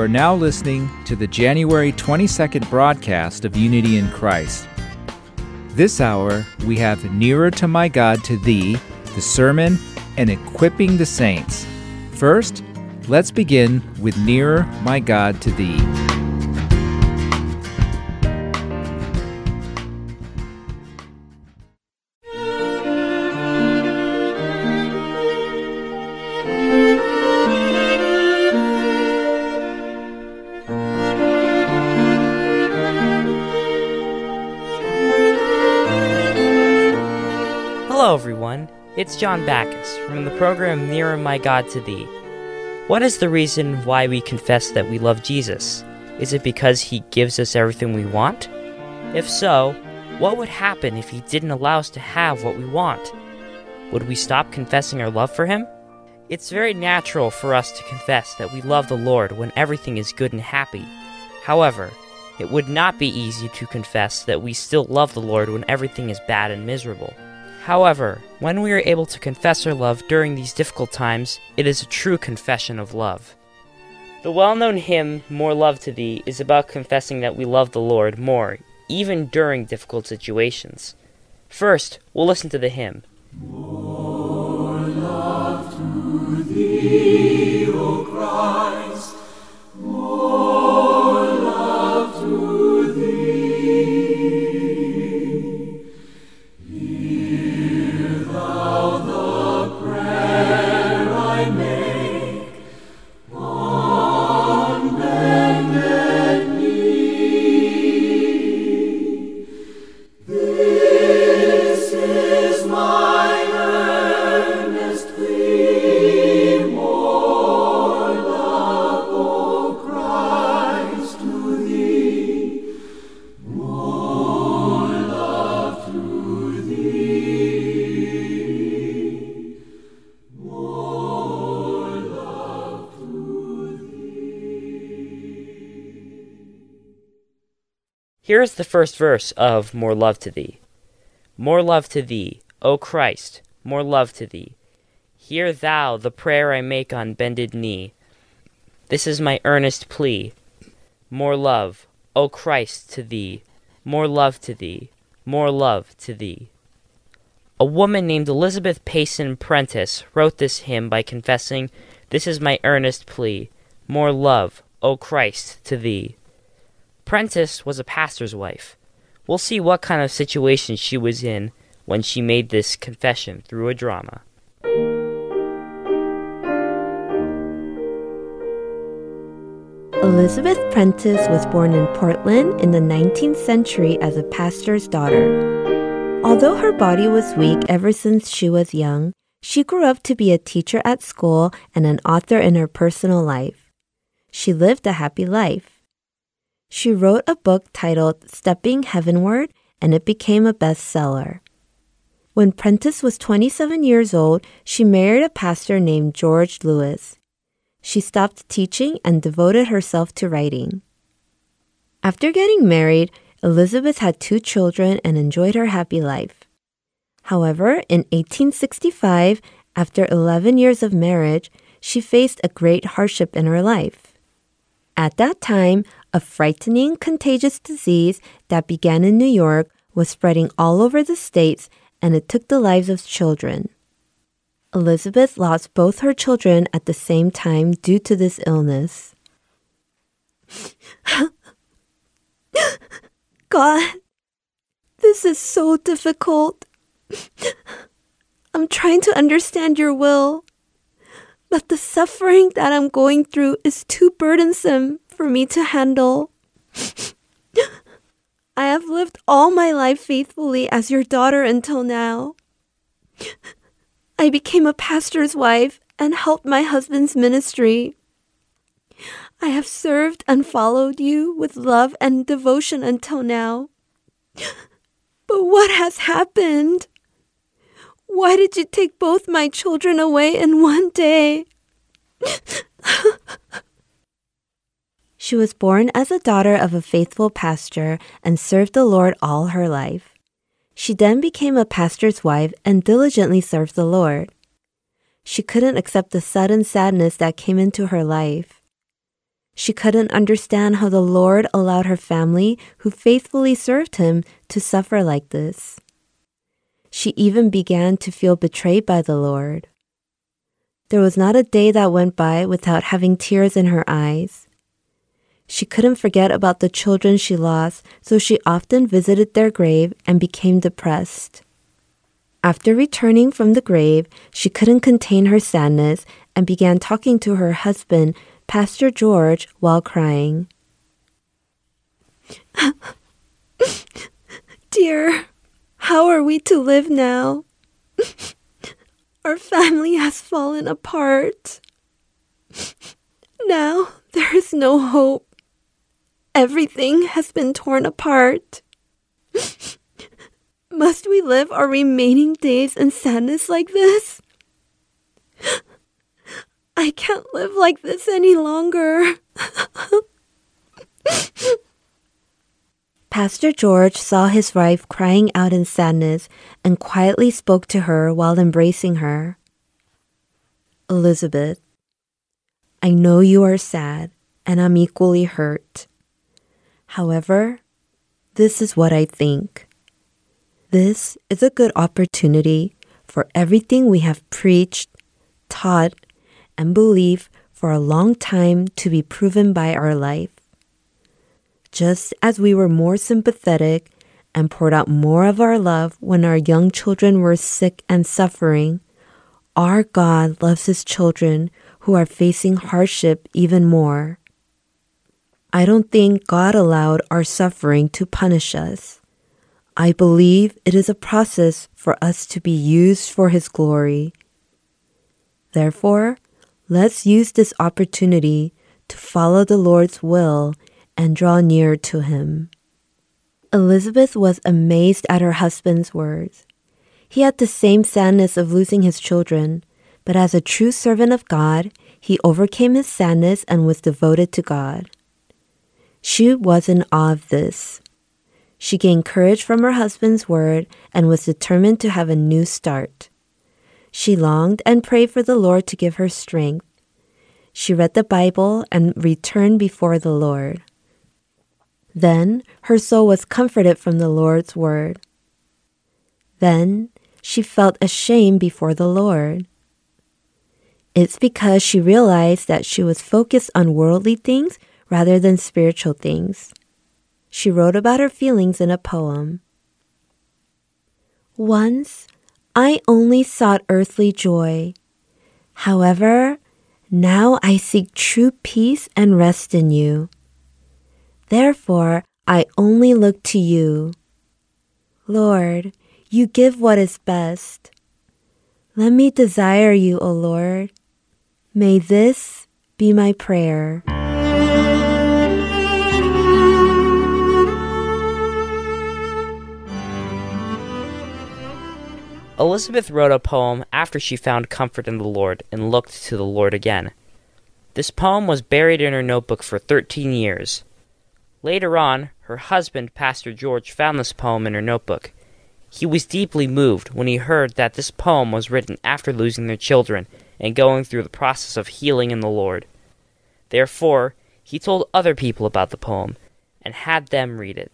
are now listening to the January 22nd broadcast of Unity in Christ. This hour, we have Nearer to My God to Thee, the sermon, and equipping the saints. First, let's begin with Nearer My God to Thee. It's John Backus from the program Nearer My God to Thee. What is the reason why we confess that we love Jesus? Is it because He gives us everything we want? If so, what would happen if He didn't allow us to have what we want? Would we stop confessing our love for Him? It's very natural for us to confess that we love the Lord when everything is good and happy. However, it would not be easy to confess that we still love the Lord when everything is bad and miserable. However, when we are able to confess our love during these difficult times, it is a true confession of love. The well known hymn, More Love to Thee, is about confessing that we love the Lord more, even during difficult situations. First, we'll listen to the hymn. Here is the first verse of More Love to Thee. More love to Thee, O Christ, more love to Thee. Hear Thou the prayer I make on bended knee. This is my earnest plea. More love, O Christ, to Thee, more love to Thee, more love to Thee. A woman named Elizabeth Payson Prentiss wrote this hymn by confessing, This is my earnest plea, more love, O Christ, to Thee. Prentiss was a pastor's wife. We'll see what kind of situation she was in when she made this confession through a drama. Elizabeth Prentiss was born in Portland in the 19th century as a pastor's daughter. Although her body was weak ever since she was young, she grew up to be a teacher at school and an author in her personal life. She lived a happy life. She wrote a book titled Stepping Heavenward, and it became a bestseller. When Prentiss was 27 years old, she married a pastor named George Lewis. She stopped teaching and devoted herself to writing. After getting married, Elizabeth had two children and enjoyed her happy life. However, in 1865, after 11 years of marriage, she faced a great hardship in her life. At that time, a frightening contagious disease that began in New York was spreading all over the states and it took the lives of children. Elizabeth lost both her children at the same time due to this illness. God, this is so difficult. I'm trying to understand your will, but the suffering that I'm going through is too burdensome for me to handle. I have lived all my life faithfully as your daughter until now. I became a pastor's wife and helped my husband's ministry. I have served and followed you with love and devotion until now. But what has happened? Why did you take both my children away in one day? she was born as a daughter of a faithful pastor and served the Lord all her life. She then became a pastor's wife and diligently served the Lord. She couldn't accept the sudden sadness that came into her life. She couldn't understand how the Lord allowed her family, who faithfully served him, to suffer like this. She even began to feel betrayed by the Lord. There was not a day that went by without having tears in her eyes. She couldn't forget about the children she lost, so she often visited their grave and became depressed. After returning from the grave, she couldn't contain her sadness and began talking to her husband, Pastor George, while crying. Dear, how are we to live now? Our family has fallen apart. Now there is no hope. Everything has been torn apart. Must we live our remaining days in sadness like this? I can't live like this any longer. Pastor George saw his wife crying out in sadness and quietly spoke to her while embracing her. Elizabeth, I know you are sad and I'm equally hurt. However, this is what I think. This is a good opportunity for everything we have preached, taught, and believed for a long time to be proven by our life. Just as we were more sympathetic and poured out more of our love when our young children were sick and suffering, our God loves His children who are facing hardship even more. I don't think God allowed our suffering to punish us. I believe it is a process for us to be used for His glory. Therefore, let's use this opportunity to follow the Lord's will and draw near to Him. Elizabeth was amazed at her husband's words. He had the same sadness of losing his children, but as a true servant of God, he overcame his sadness and was devoted to God. She was in awe of this. She gained courage from her husband's word and was determined to have a new start. She longed and prayed for the Lord to give her strength. She read the Bible and returned before the Lord. Then her soul was comforted from the Lord's word. Then she felt ashamed before the Lord. It's because she realized that she was focused on worldly things rather than spiritual things. She wrote about her feelings in a poem. Once, I only sought earthly joy. However, now I seek true peace and rest in you. Therefore, I only look to you. Lord, you give what is best. Let me desire you, O Lord. May this be my prayer. Elizabeth wrote a poem after she found comfort in the Lord and looked to the Lord again. This poem was buried in her notebook for 13 years. Later on, her husband, Pastor George, found this poem in her notebook. He was deeply moved when he heard that this poem was written after losing their children and going through the process of healing in the Lord. Therefore, he told other people about the poem and had them read it.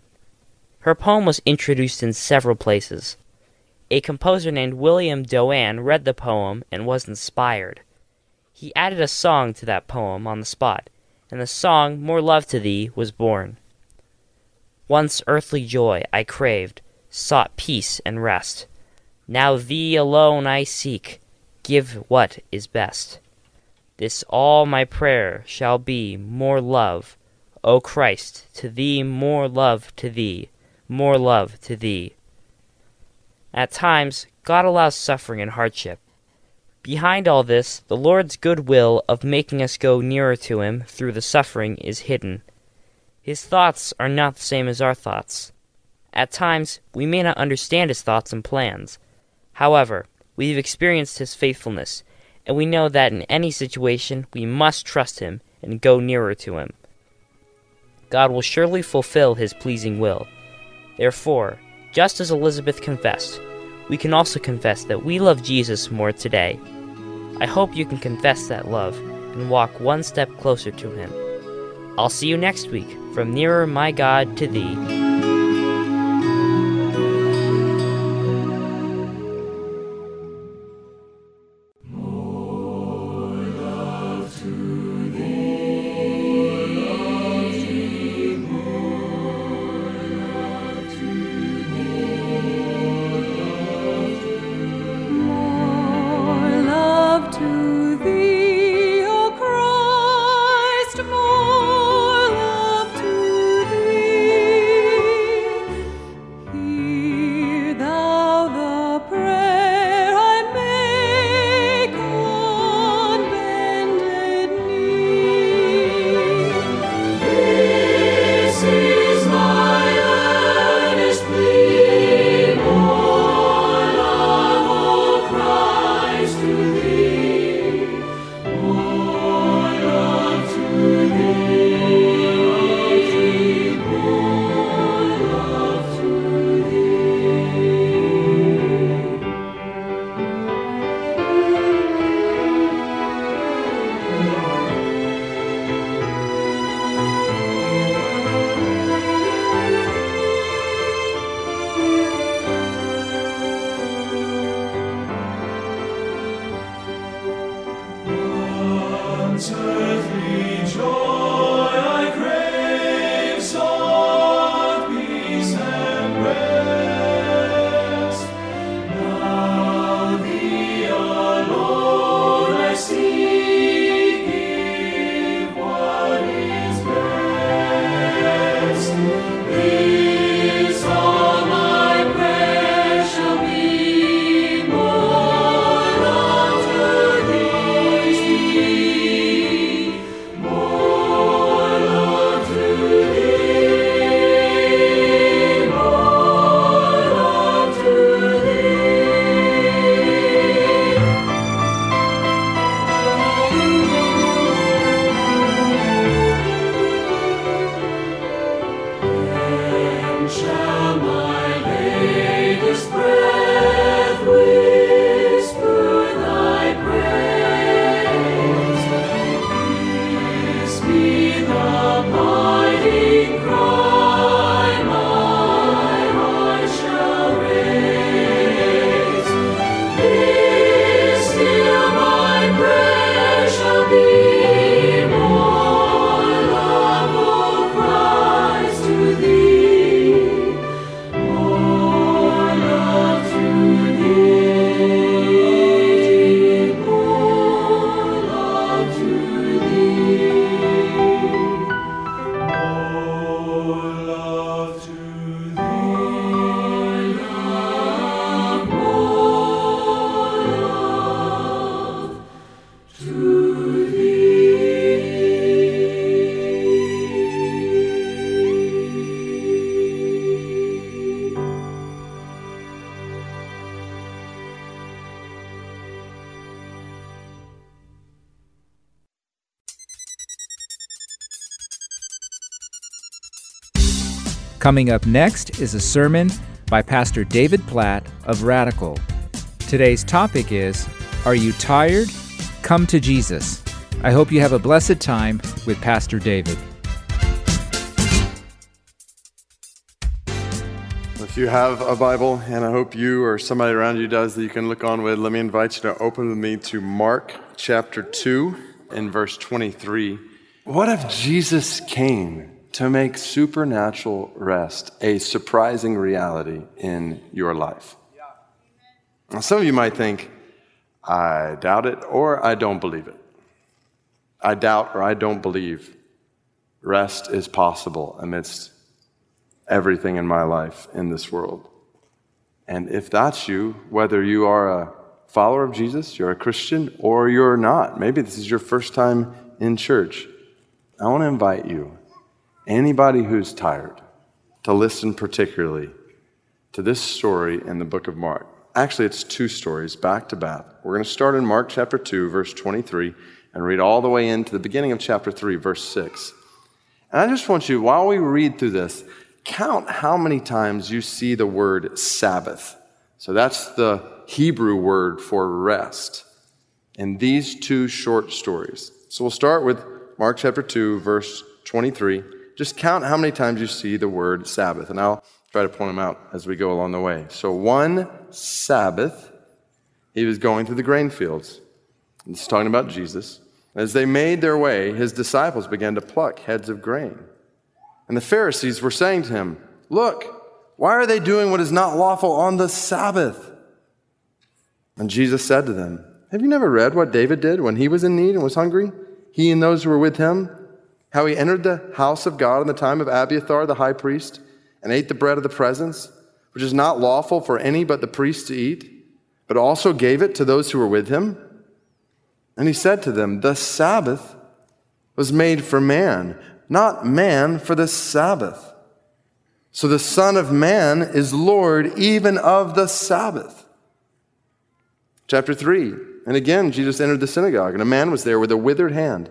Her poem was introduced in several places. A composer named William Doane read the poem and was inspired. He added a song to that poem on the spot, and the song More Love to Thee was born. Once earthly joy I craved, sought peace and rest. Now Thee alone I seek, give what is best. This all my prayer shall be more love, O Christ, to Thee more love to Thee, more love to Thee. At times, God allows suffering and hardship. Behind all this, the Lord's good will of making us go nearer to Him through the suffering is hidden. His thoughts are not the same as our thoughts. At times, we may not understand His thoughts and plans. However, we have experienced His faithfulness, and we know that in any situation we must trust Him and go nearer to Him. God will surely fulfill His pleasing will. Therefore, just as Elizabeth confessed, we can also confess that we love Jesus more today. I hope you can confess that love and walk one step closer to Him. I'll see you next week from Nearer My God to Thee. Coming up next is a sermon by Pastor David Platt of Radical. Today's topic is Are you tired? Come to Jesus. I hope you have a blessed time with Pastor David. If you have a Bible, and I hope you or somebody around you does that you can look on with, let me invite you to open with me to Mark chapter 2 and verse 23. What if Jesus came to make supernatural rest a surprising reality in your life. Now, some of you might think, I doubt it or I don't believe it. I doubt or I don't believe rest is possible amidst everything in my life in this world. And if that's you, whether you are a follower of Jesus, you're a Christian, or you're not, maybe this is your first time in church, I want to invite you anybody who's tired to listen particularly to this story in the book of Mark. Actually, it's two stories back to back. We're going to start in Mark chapter 2, verse 23, and read all the way into the beginning of chapter 3, verse 6. And I just want you, while we read through this, count how many times you see the word Sabbath. So that's the Hebrew word for rest in these two short stories. So we'll start with Mark chapter 2, verse 23. Just count how many times you see the word Sabbath, and I'll try to point them out as we go along the way. So, one Sabbath, he was going through the grain fields. It's talking about Jesus. As they made their way, his disciples began to pluck heads of grain. And the Pharisees were saying to him, Look, why are they doing what is not lawful on the Sabbath? And Jesus said to them, Have you never read what David did when he was in need and was hungry? He and those who were with him? How he entered the house of God in the time of Abiathar the high priest and ate the bread of the presence, which is not lawful for any but the priest to eat, but also gave it to those who were with him? And he said to them, The Sabbath was made for man, not man for the Sabbath. So the Son of Man is Lord even of the Sabbath. Chapter 3. And again, Jesus entered the synagogue, and a man was there with a withered hand.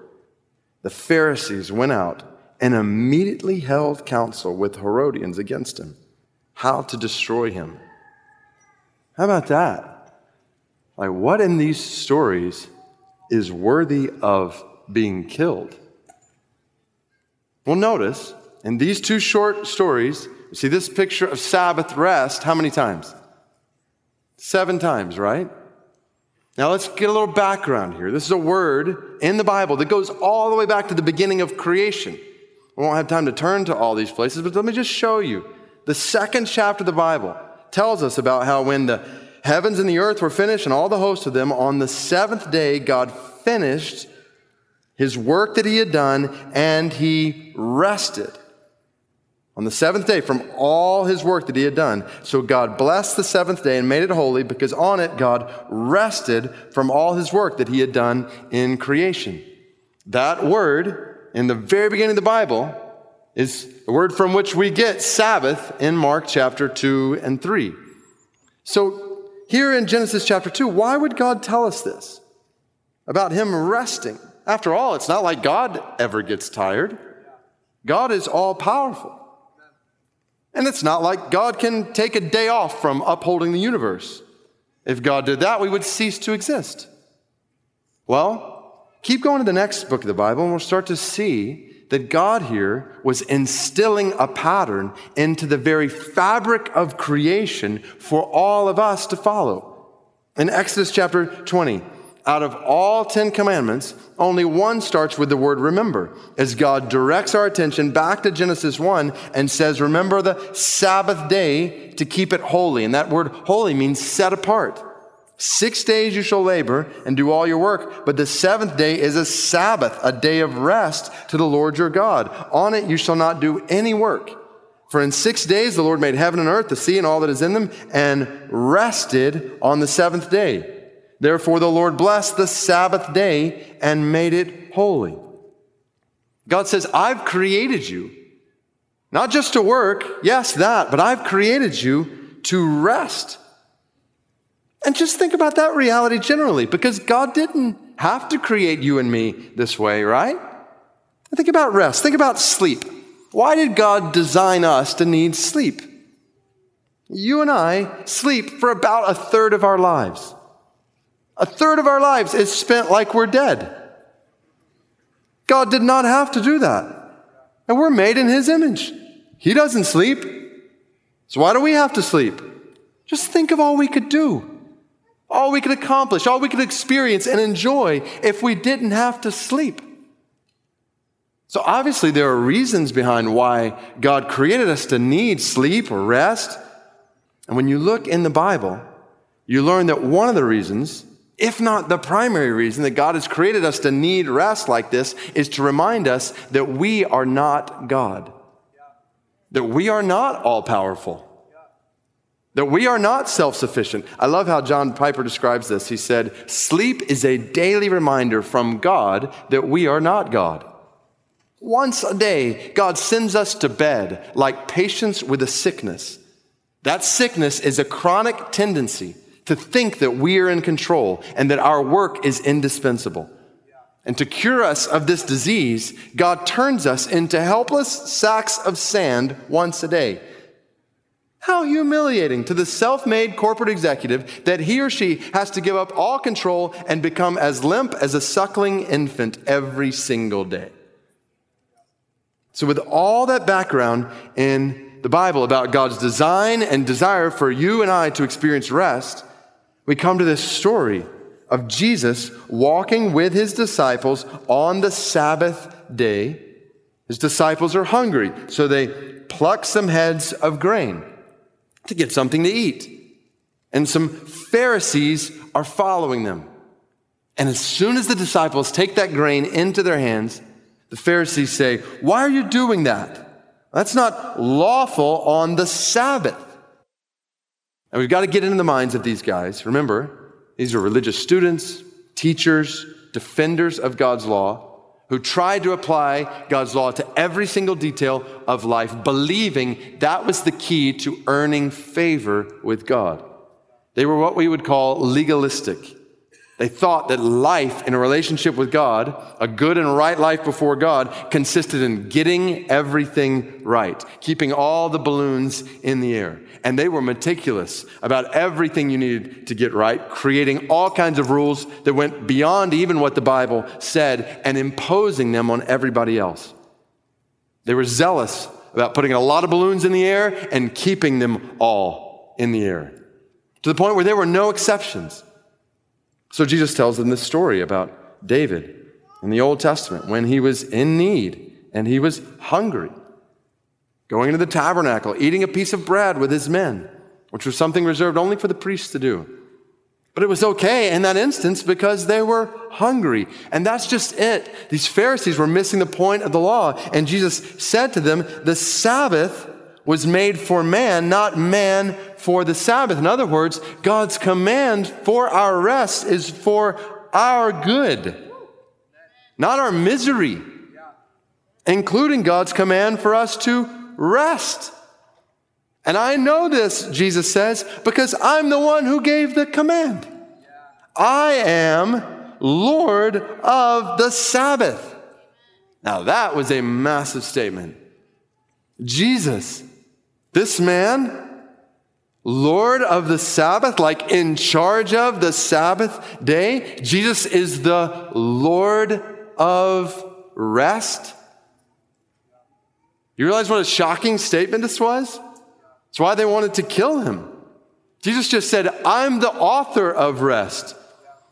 The Pharisees went out and immediately held counsel with Herodians against him, how to destroy him. How about that? Like, what in these stories is worthy of being killed? Well, notice in these two short stories, you see this picture of Sabbath rest how many times? Seven times, right? Now let's get a little background here. This is a word in the Bible that goes all the way back to the beginning of creation. We won't have time to turn to all these places, but let me just show you. The second chapter of the Bible tells us about how when the heavens and the earth were finished and all the hosts of them. On the seventh day, God finished his work that he had done and he rested. On the seventh day from all his work that he had done. So God blessed the seventh day and made it holy because on it God rested from all his work that he had done in creation. That word in the very beginning of the Bible is a word from which we get Sabbath in Mark chapter 2 and 3. So here in Genesis chapter 2, why would God tell us this? About Him resting. After all, it's not like God ever gets tired. God is all powerful. And it's not like God can take a day off from upholding the universe. If God did that, we would cease to exist. Well, keep going to the next book of the Bible, and we'll start to see that God here was instilling a pattern into the very fabric of creation for all of us to follow. In Exodus chapter 20, out of all 10 commandments, only one starts with the word remember, as God directs our attention back to Genesis 1 and says, Remember the Sabbath day to keep it holy. And that word holy means set apart. Six days you shall labor and do all your work, but the seventh day is a Sabbath, a day of rest to the Lord your God. On it you shall not do any work. For in six days the Lord made heaven and earth, the sea and all that is in them, and rested on the seventh day. Therefore the Lord blessed the Sabbath day and made it holy. God says, I've created you, not just to work, yes, that, but I've created you to rest. And just think about that reality generally, because God didn't have to create you and me this way, right? Think about rest. Think about sleep. Why did God design us to need sleep? You and I sleep for about a third of our lives. A third of our lives is spent like we're dead. God did not have to do that. And we're made in His image. He doesn't sleep. So why do we have to sleep? Just think of all we could do all we could accomplish, all we could experience and enjoy if we didn't have to sleep. So obviously, there are reasons behind why God created us to need sleep or rest. And when you look in the Bible, you learn that one of the reasons, if not the primary reason, that God has created us to need rest like this is to remind us that we are not God, that we are not all powerful. That we are not self sufficient. I love how John Piper describes this. He said, Sleep is a daily reminder from God that we are not God. Once a day, God sends us to bed like patients with a sickness. That sickness is a chronic tendency to think that we are in control and that our work is indispensable. And to cure us of this disease, God turns us into helpless sacks of sand once a day. How humiliating to the self made corporate executive that he or she has to give up all control and become as limp as a suckling infant every single day. So, with all that background in the Bible about God's design and desire for you and I to experience rest, we come to this story of Jesus walking with his disciples on the Sabbath day. His disciples are hungry, so they pluck some heads of grain to get something to eat. And some Pharisees are following them. And as soon as the disciples take that grain into their hands, the Pharisees say, Why are you doing that? That's not lawful on the Sabbath. And we've got to get into the minds of these guys. Remember, these are religious students, teachers, defenders of God's law who tried to apply God's law to every single detail of life, believing that was the key to earning favor with God. They were what we would call legalistic. They thought that life in a relationship with God, a good and right life before God, consisted in getting everything right, keeping all the balloons in the air. And they were meticulous about everything you needed to get right, creating all kinds of rules that went beyond even what the Bible said and imposing them on everybody else. They were zealous about putting a lot of balloons in the air and keeping them all in the air to the point where there were no exceptions. So Jesus tells them this story about David in the Old Testament when he was in need and he was hungry, going into the tabernacle, eating a piece of bread with his men, which was something reserved only for the priests to do. But it was okay in that instance because they were hungry. And that's just it. These Pharisees were missing the point of the law. And Jesus said to them, the Sabbath was made for man, not man for the Sabbath. In other words, God's command for our rest is for our good, not our misery, including God's command for us to rest. And I know this, Jesus says, because I'm the one who gave the command. I am Lord of the Sabbath. Now, that was a massive statement. Jesus this man, Lord of the Sabbath, like in charge of the Sabbath day, Jesus is the Lord of rest. You realize what a shocking statement this was? That's why they wanted to kill him. Jesus just said, I'm the author of rest.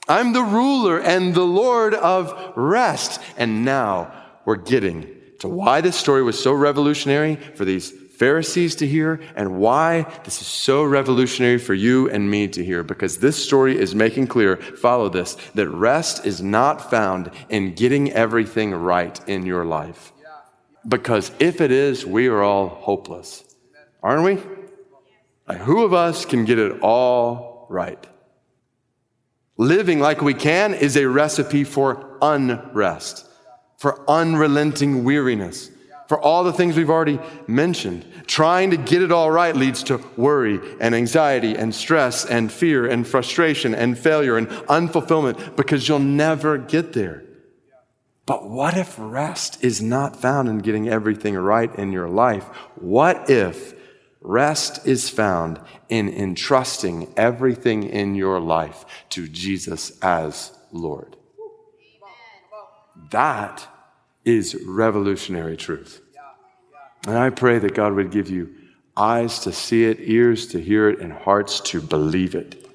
I'm the ruler and the Lord of rest. And now we're getting to why this story was so revolutionary for these Pharisees to hear and why this is so revolutionary for you and me to hear. Because this story is making clear, follow this, that rest is not found in getting everything right in your life. Because if it is, we are all hopeless. Aren't we? Like, who of us can get it all right? Living like we can is a recipe for unrest, for unrelenting weariness for all the things we've already mentioned. Trying to get it all right leads to worry and anxiety and stress and fear and frustration and failure and unfulfillment because you'll never get there. But what if rest is not found in getting everything right in your life? What if rest is found in entrusting everything in your life to Jesus as Lord? That is revolutionary truth. And I pray that God would give you eyes to see it, ears to hear it, and hearts to believe it.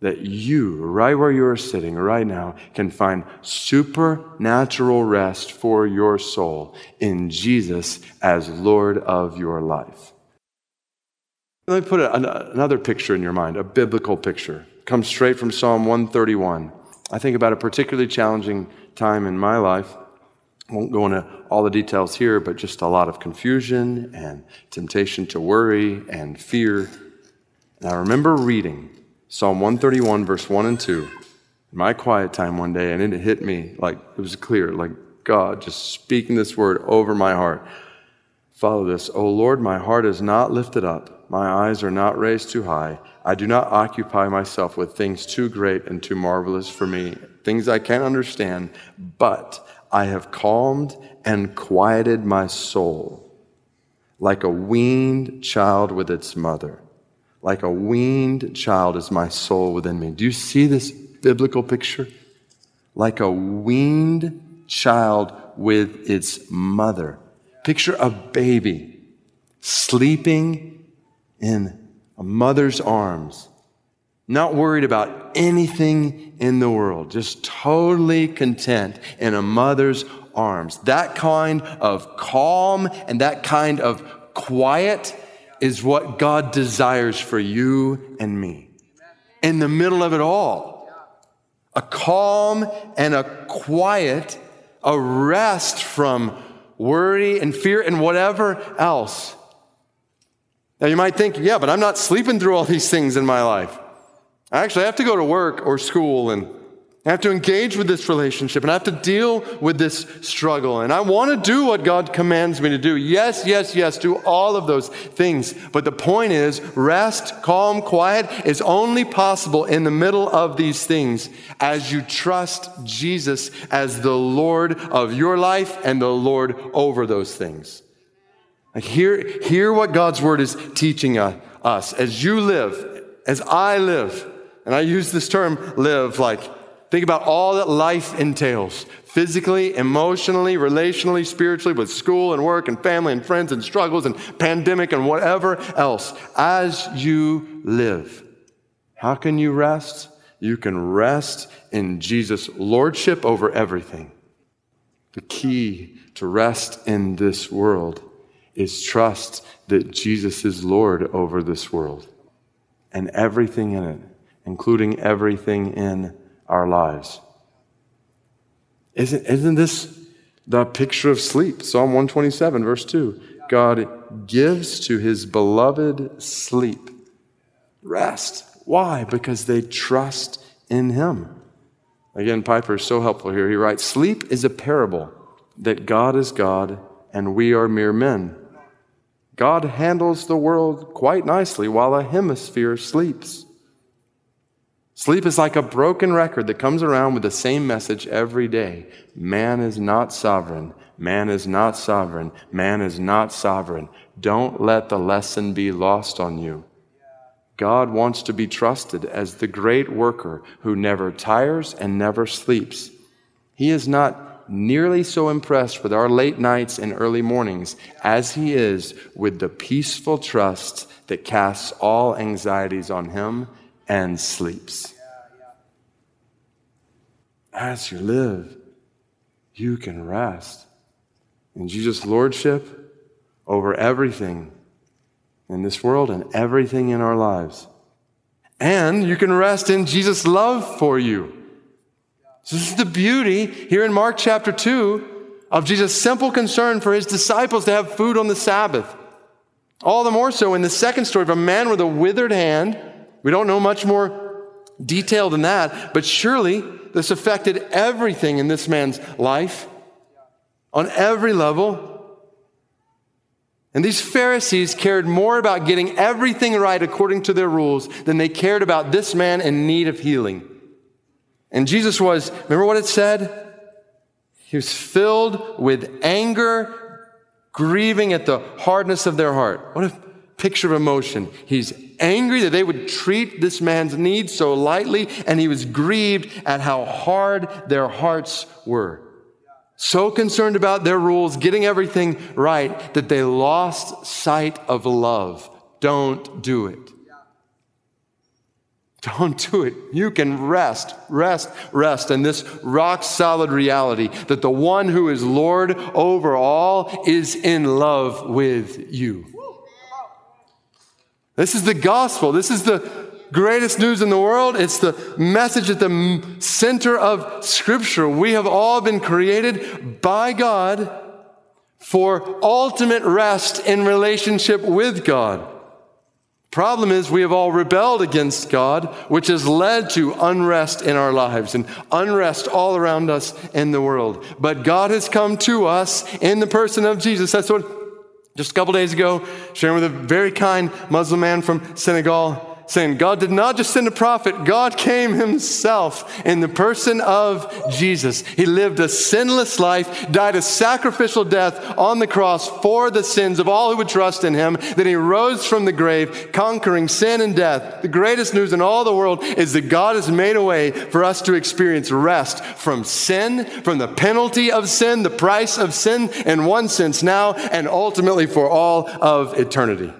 That you, right where you are sitting right now, can find supernatural rest for your soul in Jesus as Lord of your life. Let me put another picture in your mind, a biblical picture. Comes straight from Psalm 131. I think about a particularly challenging time in my life won't go into all the details here, but just a lot of confusion and temptation to worry and fear. And I remember reading Psalm 131, verse 1 and 2, in my quiet time one day, and it hit me like it was clear, like God, just speaking this word over my heart. Follow this. O Lord, my heart is not lifted up, my eyes are not raised too high. I do not occupy myself with things too great and too marvelous for me, things I can't understand, but I have calmed and quieted my soul like a weaned child with its mother. Like a weaned child is my soul within me. Do you see this biblical picture? Like a weaned child with its mother. Picture a baby sleeping in a mother's arms, not worried about anything in the world, just totally content in a mother's arms. That kind of calm and that kind of quiet is what God desires for you and me. In the middle of it all, a calm and a quiet, a rest from worry and fear and whatever else. Now you might think, yeah, but I'm not sleeping through all these things in my life. I actually have to go to work or school and I have to engage with this relationship and I have to deal with this struggle. And I want to do what God commands me to do. Yes, yes, yes, do all of those things. But the point is, rest, calm, quiet is only possible in the middle of these things as you trust Jesus as the Lord of your life and the Lord over those things. Hear, hear what God's word is teaching uh, us as you live, as I live. And I use this term live like Think about all that life entails physically, emotionally, relationally, spiritually, with school and work and family and friends and struggles and pandemic and whatever else. As you live, how can you rest? You can rest in Jesus' lordship over everything. The key to rest in this world is trust that Jesus is Lord over this world and everything in it, including everything in our lives. Isn't, isn't this the picture of sleep? Psalm 127, verse 2. God gives to his beloved sleep, rest. Why? Because they trust in him. Again, Piper is so helpful here. He writes Sleep is a parable that God is God and we are mere men. God handles the world quite nicely while a hemisphere sleeps. Sleep is like a broken record that comes around with the same message every day. Man is not sovereign. Man is not sovereign. Man is not sovereign. Don't let the lesson be lost on you. God wants to be trusted as the great worker who never tires and never sleeps. He is not nearly so impressed with our late nights and early mornings as he is with the peaceful trust that casts all anxieties on him and sleeps. As you live, you can rest in Jesus' lordship over everything in this world and everything in our lives. And you can rest in Jesus' love for you. So this is the beauty here in Mark chapter 2 of Jesus' simple concern for his disciples to have food on the Sabbath. All the more so in the second story of a man with a withered hand we don't know much more detail than that, but surely this affected everything in this man's life on every level. And these Pharisees cared more about getting everything right according to their rules than they cared about this man in need of healing. And Jesus was, remember what it said? He was filled with anger, grieving at the hardness of their heart. What a picture of emotion. He's angry that they would treat this man's needs so lightly, and he was grieved at how hard their hearts were. So concerned about their rules, getting everything right, that they lost sight of love. Don't do it. Don't do it. You can rest, rest, rest in this rock solid reality that the one who is Lord over all is in love with you. This is the gospel. This is the greatest news in the world. It's the message at the center of Scripture. We have all been created by God for ultimate rest in relationship with God. Problem is, we have all rebelled against God, which has led to unrest in our lives and unrest all around us in the world. But God has come to us in the person of Jesus. That's what just a couple days ago, sharing with a very kind Muslim man from Senegal saying God did not just send a prophet, God came himself in the person of Jesus. He lived a sinless life, died a sacrificial death on the cross for the sins of all who would trust in him. Then he rose from the grave, conquering sin and death. The greatest news in all the world is that God has made a way for us to experience rest from sin, from the penalty of sin, the price of sin in one sense now, and ultimately for all of eternity.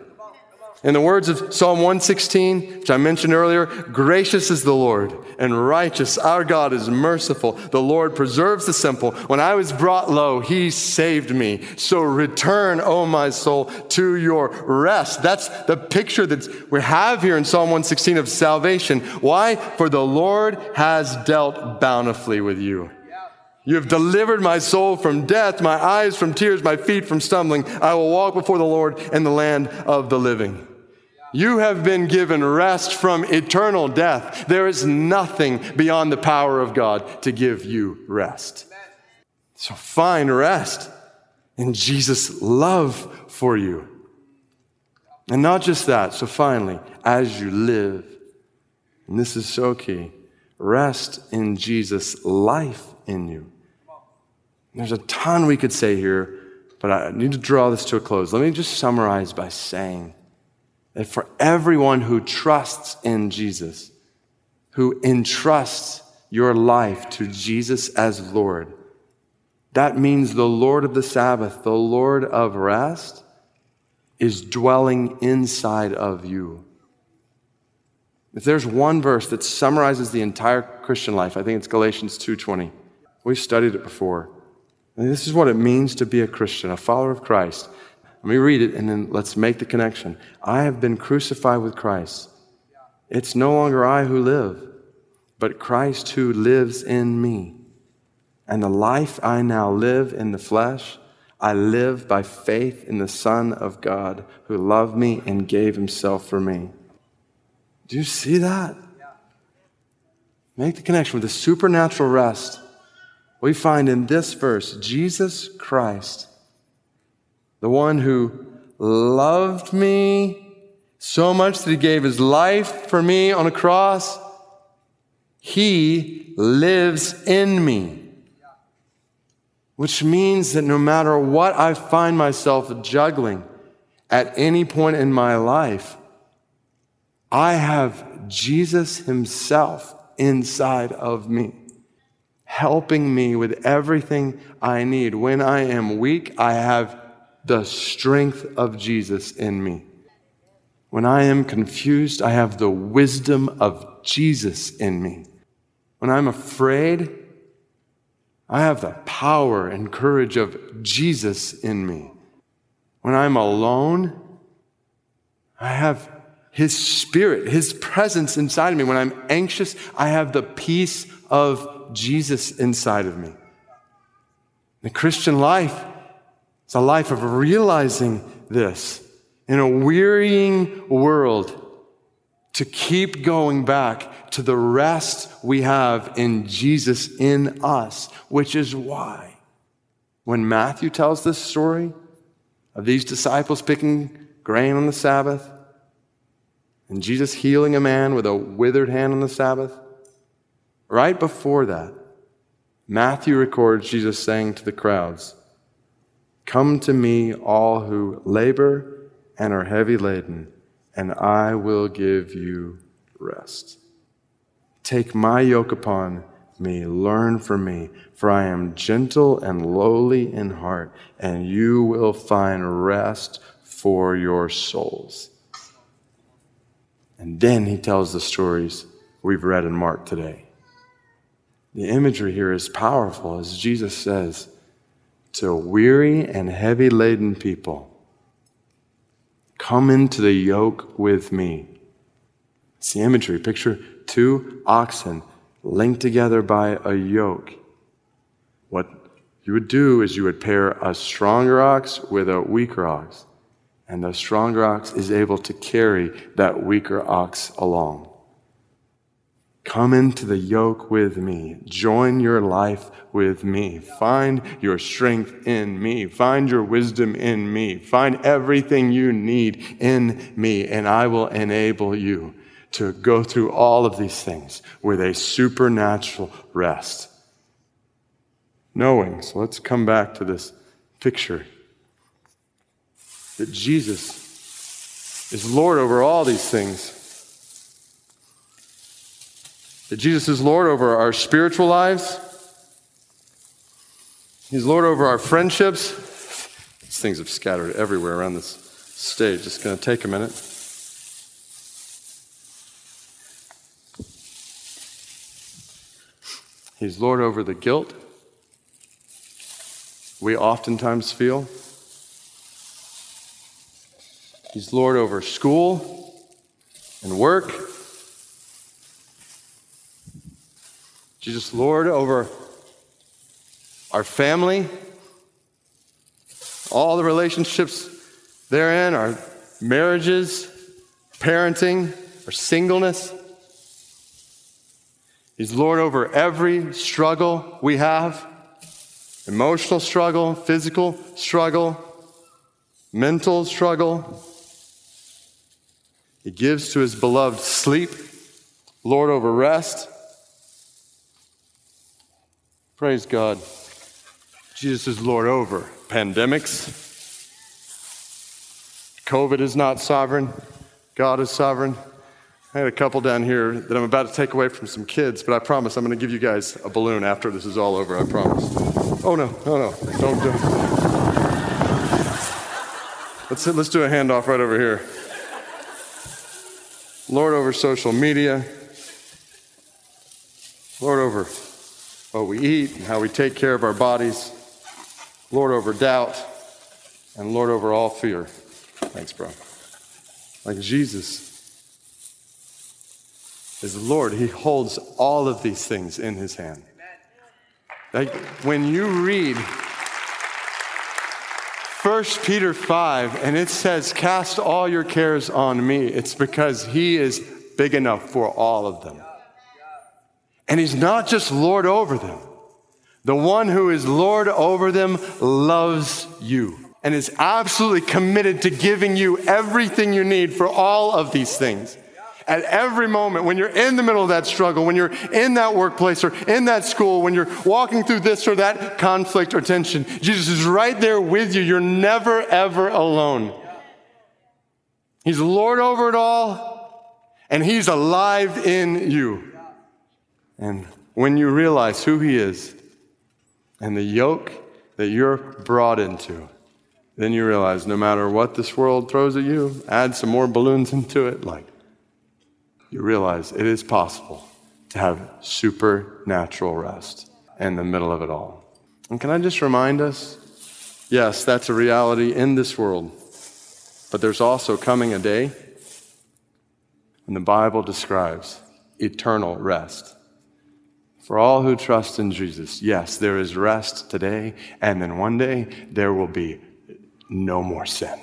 In the words of Psalm 116, which I mentioned earlier, gracious is the Lord and righteous. Our God is merciful. The Lord preserves the simple. When I was brought low, he saved me. So return, O my soul, to your rest. That's the picture that we have here in Psalm 116 of salvation. Why? For the Lord has dealt bountifully with you. You have delivered my soul from death, my eyes from tears, my feet from stumbling. I will walk before the Lord in the land of the living. You have been given rest from eternal death. There is nothing beyond the power of God to give you rest. So find rest in Jesus' love for you. And not just that, so finally, as you live, and this is so key, rest in Jesus' life in you. There's a ton we could say here, but I need to draw this to a close. Let me just summarize by saying that for everyone who trusts in Jesus, who entrusts your life to Jesus as Lord, that means the Lord of the Sabbath, the Lord of rest, is dwelling inside of you. If there's one verse that summarizes the entire Christian life, I think it's Galatians 2:20. We've studied it before. And this is what it means to be a Christian, a follower of Christ. Let me read it and then let's make the connection. I have been crucified with Christ. It's no longer I who live, but Christ who lives in me. And the life I now live in the flesh, I live by faith in the Son of God who loved me and gave himself for me. Do you see that? Make the connection with the supernatural rest we find in this verse Jesus Christ the one who loved me so much that he gave his life for me on a cross, he lives in me. Which means that no matter what I find myself juggling at any point in my life, I have Jesus himself inside of me, helping me with everything I need. When I am weak, I have the strength of Jesus in me. When I am confused, I have the wisdom of Jesus in me. When I'm afraid, I have the power and courage of Jesus in me. When I'm alone, I have His Spirit, His presence inside of me. When I'm anxious, I have the peace of Jesus inside of me. The Christian life it's a life of realizing this in a wearying world to keep going back to the rest we have in Jesus in us, which is why when Matthew tells this story of these disciples picking grain on the Sabbath and Jesus healing a man with a withered hand on the Sabbath, right before that, Matthew records Jesus saying to the crowds, Come to me, all who labor and are heavy laden, and I will give you rest. Take my yoke upon me, learn from me, for I am gentle and lowly in heart, and you will find rest for your souls. And then he tells the stories we've read in Mark today. The imagery here is powerful, as Jesus says, to weary and heavy laden people. Come into the yoke with me. It's the imagery. Picture two oxen linked together by a yoke. What you would do is you would pair a stronger ox with a weaker ox. And the stronger ox is able to carry that weaker ox along. Come into the yoke with me. Join your life with me. Find your strength in me. Find your wisdom in me. Find everything you need in me, and I will enable you to go through all of these things with a supernatural rest. Knowing, so let's come back to this picture that Jesus is Lord over all these things. That Jesus is Lord over our spiritual lives. He's Lord over our friendships. These things have scattered everywhere around this stage. It's going to take a minute. He's Lord over the guilt we oftentimes feel. He's Lord over school and work. Jesus, Lord over our family, all the relationships therein, our marriages, parenting, our singleness. He's Lord over every struggle we have emotional struggle, physical struggle, mental struggle. He gives to his beloved sleep, Lord over rest. Praise God. Jesus is Lord over pandemics. COVID is not sovereign, God is sovereign. I had a couple down here that I'm about to take away from some kids, but I promise I'm going to give you guys a balloon after this is all over. I promise. Oh, no, no, no. Don't do it. Let's, let's do a handoff right over here. Lord over social media. Lord over what we eat and how we take care of our bodies. Lord over doubt. And Lord over all fear. Thanks, bro. Like Jesus is the Lord. He holds all of these things in his hand. Like when you read 1 Peter 5 and it says, Cast all your cares on me, it's because he is big enough for all of them. And he's not just Lord over them. The one who is Lord over them loves you and is absolutely committed to giving you everything you need for all of these things. At every moment, when you're in the middle of that struggle, when you're in that workplace or in that school, when you're walking through this or that conflict or tension, Jesus is right there with you. You're never, ever alone. He's Lord over it all, and He's alive in you. And when you realize who He is and the yoke that you're brought into, then you realize no matter what this world throws at you, add some more balloons into it, like you realize it is possible to have supernatural rest in the middle of it all. And can I just remind us? Yes, that's a reality in this world. But there's also coming a day when the Bible describes eternal rest. For all who trust in Jesus, yes, there is rest today, and then one day there will be no more sin,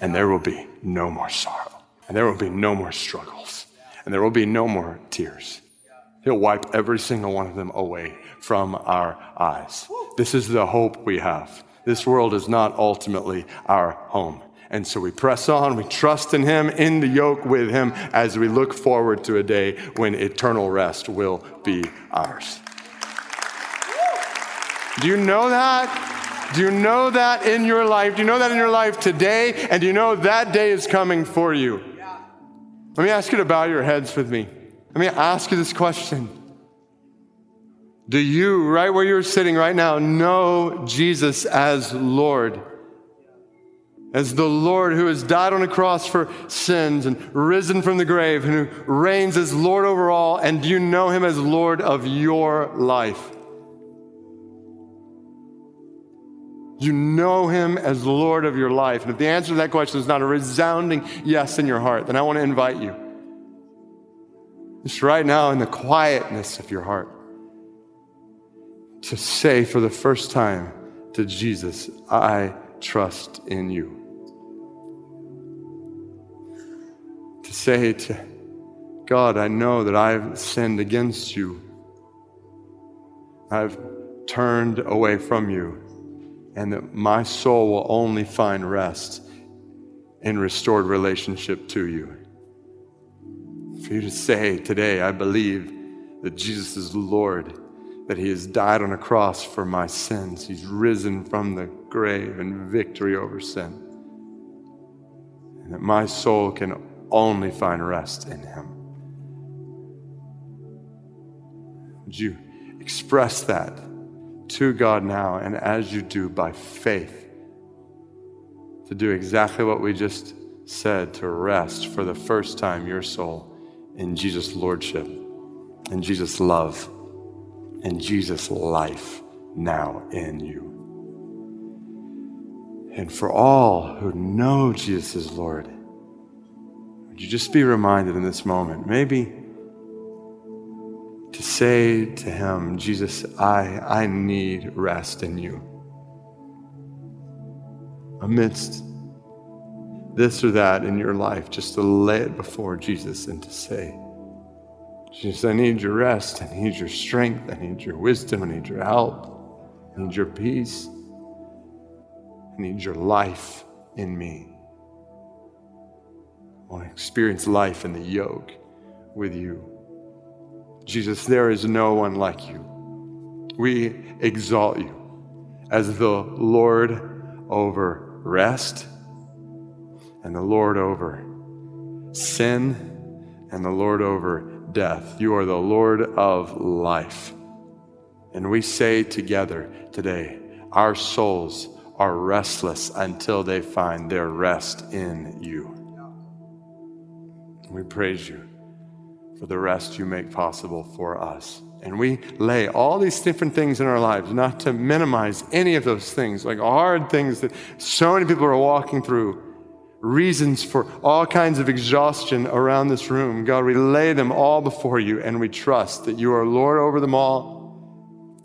and there will be no more sorrow, and there will be no more struggles and there will be no more tears. He'll wipe every single one of them away from our eyes. This is the hope we have. This world is not ultimately our home. And so we press on, we trust in Him, in the yoke with Him, as we look forward to a day when eternal rest will be ours. Do you know that? Do you know that in your life? Do you know that in your life today? And do you know that day is coming for you? Let me ask you to bow your heads with me. Let me ask you this question. Do you, right where you're sitting right now, know Jesus as Lord? As the Lord who has died on a cross for sins and risen from the grave and who reigns as Lord over all, and do you know him as Lord of your life? You know him as Lord of your life. And if the answer to that question is not a resounding yes in your heart, then I want to invite you, just right now in the quietness of your heart, to say for the first time to Jesus, I trust in you. To say to God, I know that I've sinned against you. I've turned away from you, and that my soul will only find rest in restored relationship to you. For you to say today, I believe that Jesus is Lord, that He has died on a cross for my sins, He's risen from the grave in victory over sin, and that my soul can only find rest in Him. Would you express that to God now, and as you do, by faith, to do exactly what we just said to rest for the first time your soul in Jesus' Lordship, in Jesus' love, in Jesus' life now in you. And for all who know Jesus is Lord, would you just be reminded in this moment, maybe to say to him, Jesus, I, I need rest in you. Amidst this or that in your life, just to lay it before Jesus and to say, Jesus, I need your rest. I need your strength. I need your wisdom. I need your help. I need your peace. I need your life in me. I experience life in the yoke with you. Jesus, there is no one like you. We exalt you as the Lord over rest and the Lord over sin and the Lord over death. You are the Lord of life. And we say together today, our souls are restless until they find their rest in you. We praise you for the rest you make possible for us. And we lay all these different things in our lives, not to minimize any of those things, like hard things that so many people are walking through, reasons for all kinds of exhaustion around this room. God, we lay them all before you and we trust that you are Lord over them all.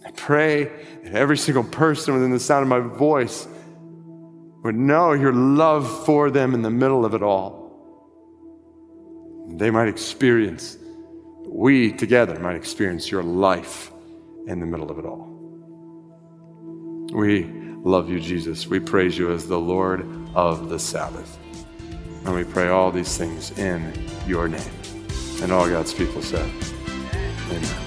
I pray that every single person within the sound of my voice would know your love for them in the middle of it all. They might experience, we together might experience your life in the middle of it all. We love you, Jesus. We praise you as the Lord of the Sabbath. And we pray all these things in your name. And all God's people said, Amen.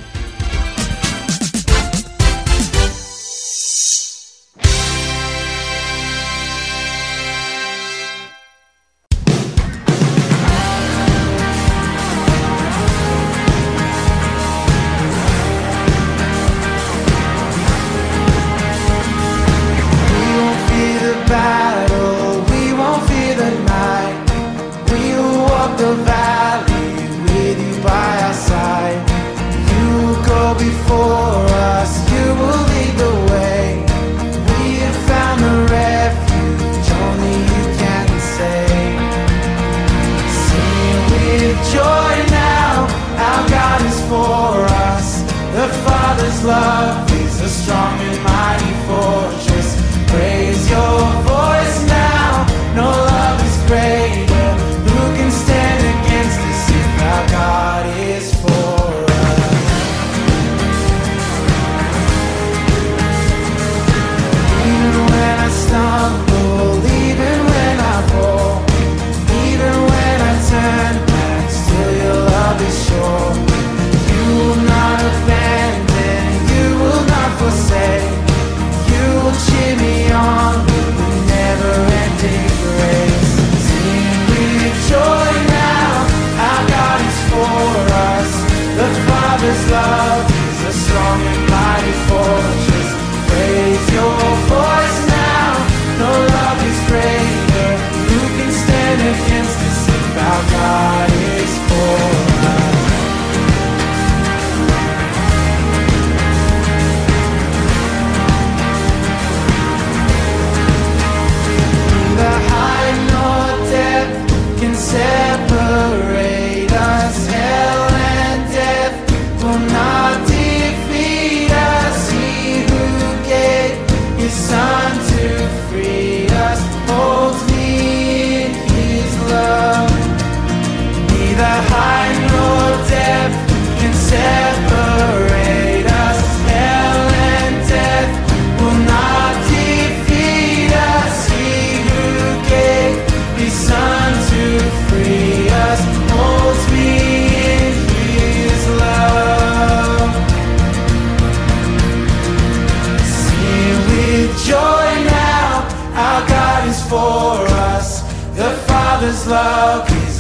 can say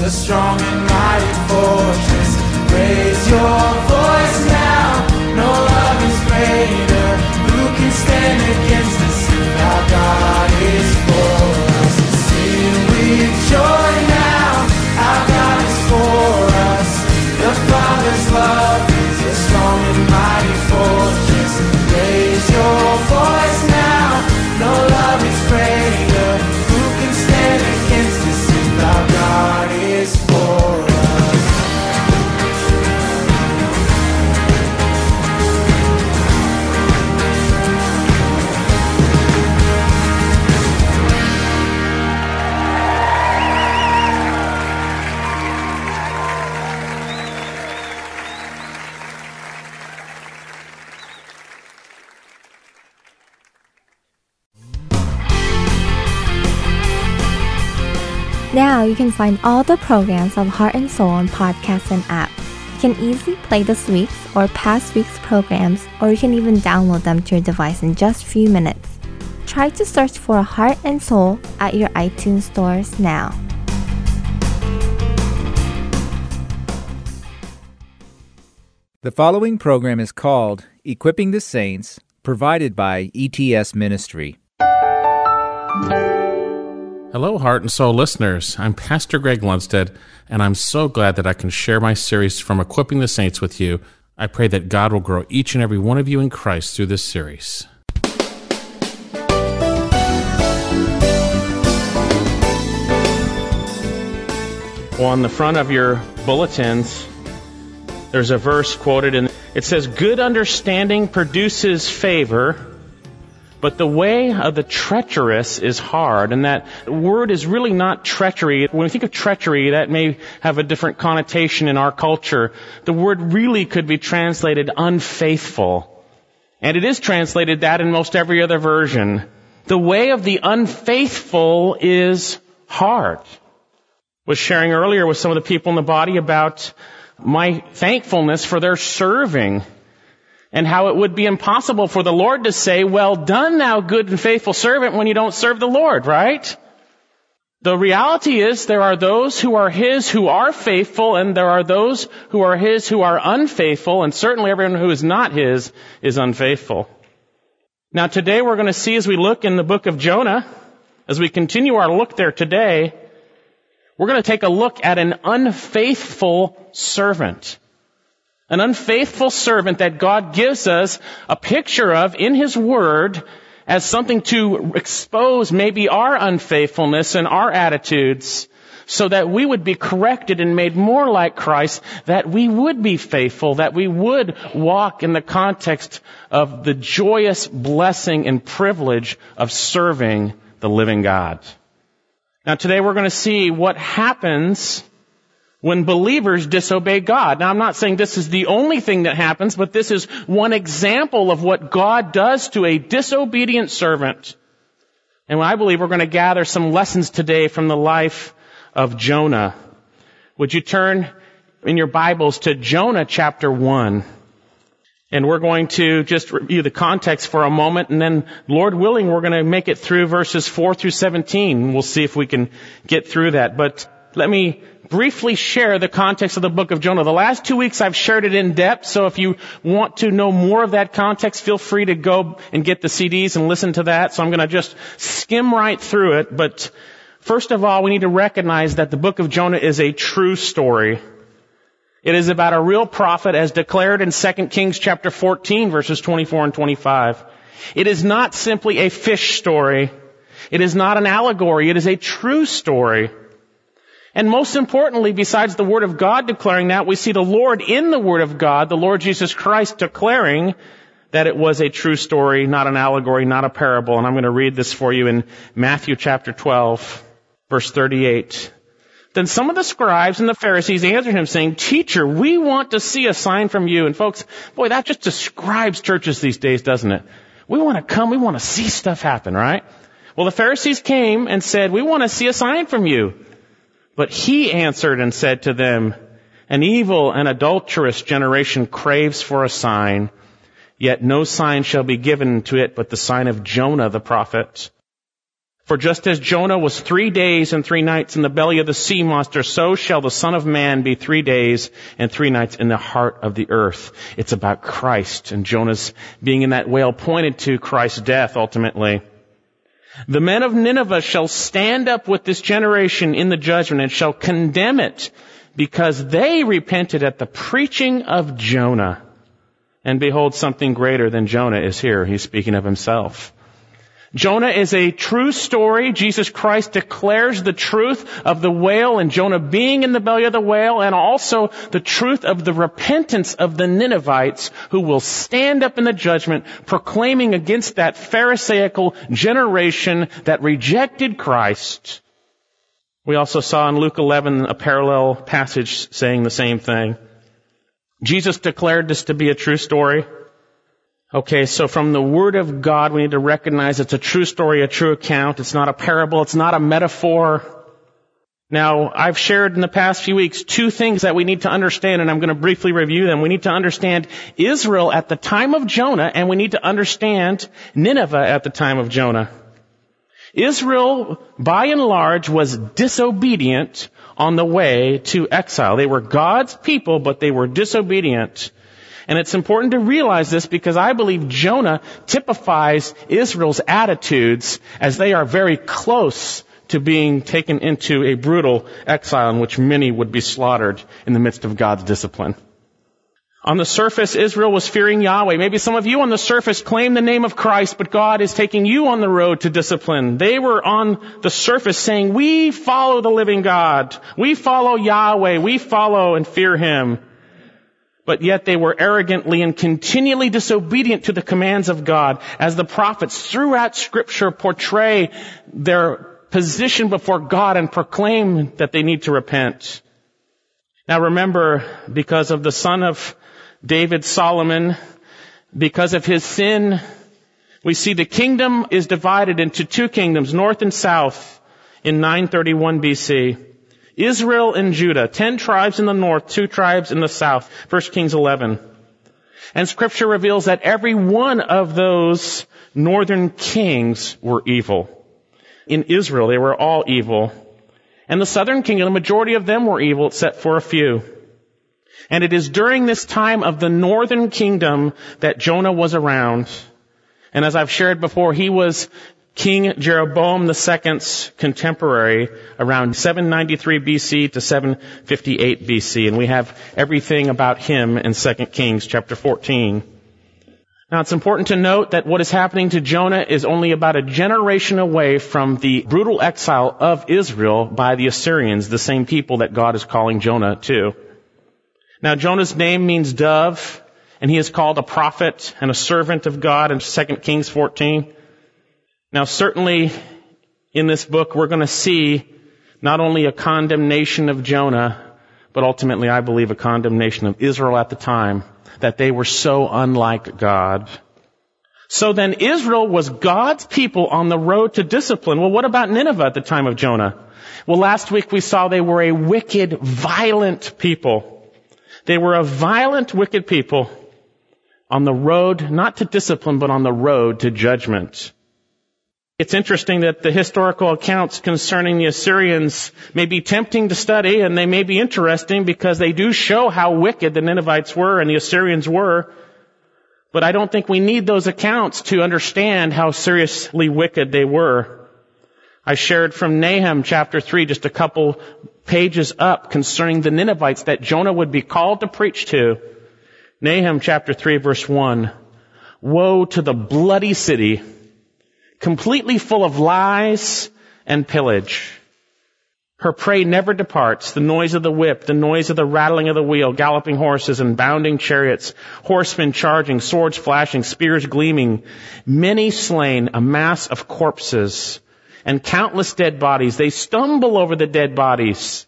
a strong and mighty fortress. Raise your voice find all the programs of Heart and Soul on podcast and app. You can easily play this week's or past week's programs, or you can even download them to your device in just a few minutes. Try to search for Heart and Soul at your iTunes stores now. The following program is called Equipping the Saints, provided by ETS Ministry. Hello, Heart and Soul listeners. I'm Pastor Greg Lundstead, and I'm so glad that I can share my series from Equipping the Saints with you. I pray that God will grow each and every one of you in Christ through this series. On the front of your bulletins, there's a verse quoted, and it says, Good understanding produces favor, but the way of the treacherous is hard. And that word is really not treachery. When we think of treachery, that may have a different connotation in our culture. The word really could be translated unfaithful. And it is translated that in most every other version. The way of the unfaithful is hard. I Was sharing earlier with some of the people in the body about my thankfulness for their serving and how it would be impossible for the Lord to say, well done thou good and faithful servant when you don't serve the Lord, right? The reality is there are those who are His who are faithful and there are those who are His who are unfaithful and certainly everyone who is not His is unfaithful. Now today we're going to see as we look in the book of Jonah, as we continue our look there today, we're going to take a look at an unfaithful servant. An unfaithful servant that God gives us a picture of in His Word as something to expose maybe our unfaithfulness and our attitudes so that we would be corrected and made more like Christ, that we would be faithful, that we would walk in the context of the joyous blessing and privilege of serving the living God. Now today we're going to see what happens when believers disobey God. Now I'm not saying this is the only thing that happens, but this is one example of what God does to a disobedient servant. And I believe we're going to gather some lessons today from the life of Jonah. Would you turn in your Bibles to Jonah chapter 1? And we're going to just review the context for a moment, and then, Lord willing, we're going to make it through verses 4 through 17. We'll see if we can get through that. But let me briefly share the context of the book of Jonah. The last two weeks I've shared it in depth, so if you want to know more of that context, feel free to go and get the CDs and listen to that. So I'm going to just skim right through it. But first of all, we need to recognize that the book of Jonah is a true story. It is about a real prophet as declared in 2 Kings chapter 14 verses 24 and 25. It is not simply a fish story. It is not an allegory. It is a true story. And most importantly, besides the Word of God declaring that, we see the Lord in the Word of God, the Lord Jesus Christ declaring that it was a true story, not an allegory, not a parable. And I'm going to read this for you in Matthew chapter 12, verse 38. Then some of the scribes and the Pharisees answered him saying, Teacher, we want to see a sign from you. And folks, boy, that just describes churches these days, doesn't it? We want to come, we want to see stuff happen, right? Well, the Pharisees came and said, we want to see a sign from you. But he answered and said to them, an evil and adulterous generation craves for a sign, yet no sign shall be given to it but the sign of Jonah the prophet. For just as Jonah was three days and three nights in the belly of the sea monster, so shall the Son of Man be three days and three nights in the heart of the earth. It's about Christ, and Jonah's being in that whale pointed to Christ's death ultimately. The men of Nineveh shall stand up with this generation in the judgment and shall condemn it because they repented at the preaching of Jonah. And behold, something greater than Jonah is here. He's speaking of himself. Jonah is a true story. Jesus Christ declares the truth of the whale and Jonah being in the belly of the whale and also the truth of the repentance of the Ninevites who will stand up in the judgment proclaiming against that Pharisaical generation that rejected Christ. We also saw in Luke 11 a parallel passage saying the same thing. Jesus declared this to be a true story. Okay, so from the Word of God, we need to recognize it's a true story, a true account. It's not a parable. It's not a metaphor. Now, I've shared in the past few weeks two things that we need to understand, and I'm going to briefly review them. We need to understand Israel at the time of Jonah, and we need to understand Nineveh at the time of Jonah. Israel, by and large, was disobedient on the way to exile. They were God's people, but they were disobedient. And it's important to realize this because I believe Jonah typifies Israel's attitudes as they are very close to being taken into a brutal exile in which many would be slaughtered in the midst of God's discipline. On the surface, Israel was fearing Yahweh. Maybe some of you on the surface claim the name of Christ, but God is taking you on the road to discipline. They were on the surface saying, we follow the living God. We follow Yahweh. We follow and fear Him but yet they were arrogantly and continually disobedient to the commands of God as the prophets throughout scripture portray their position before God and proclaim that they need to repent. Now remember, because of the son of David, Solomon, because of his sin, we see the kingdom is divided into two kingdoms, north and south, in 931 BC. Israel and Judah, ten tribes in the north, two tribes in the south. 1 Kings 11. And scripture reveals that every one of those northern kings were evil. In Israel, they were all evil. And the southern kingdom, the majority of them were evil, except for a few. And it is during this time of the northern kingdom that Jonah was around. And as I've shared before, he was King Jeroboam II's contemporary around 793 BC to 758 BC, and we have everything about him in 2 Kings chapter 14. Now it's important to note that what is happening to Jonah is only about a generation away from the brutal exile of Israel by the Assyrians, the same people that God is calling Jonah to. Now Jonah's name means dove, and he is called a prophet and a servant of God in 2 Kings 14. Now certainly in this book we're going to see not only a condemnation of Jonah, but ultimately I believe a condemnation of Israel at the time, that they were so unlike God. So then Israel was God's people on the road to discipline. Well, what about Nineveh at the time of Jonah? Well, last week we saw they were a wicked, violent people. They were a violent, wicked people on the road, not to discipline, but on the road to judgment. It's interesting that the historical accounts concerning the Assyrians may be tempting to study and they may be interesting because they do show how wicked the Ninevites were and the Assyrians were. But I don't think we need those accounts to understand how seriously wicked they were. I shared from Nahum chapter 3 just a couple pages up concerning the Ninevites that Jonah would be called to preach to. Nahum chapter 3 verse 1. Woe to the bloody city completely full of lies and pillage. Her prey never departs. The noise of the whip, the noise of the rattling of the wheel, galloping horses and bounding chariots, horsemen charging, swords flashing, spears gleaming, many slain, a mass of corpses, and countless dead bodies. They stumble over the dead bodies,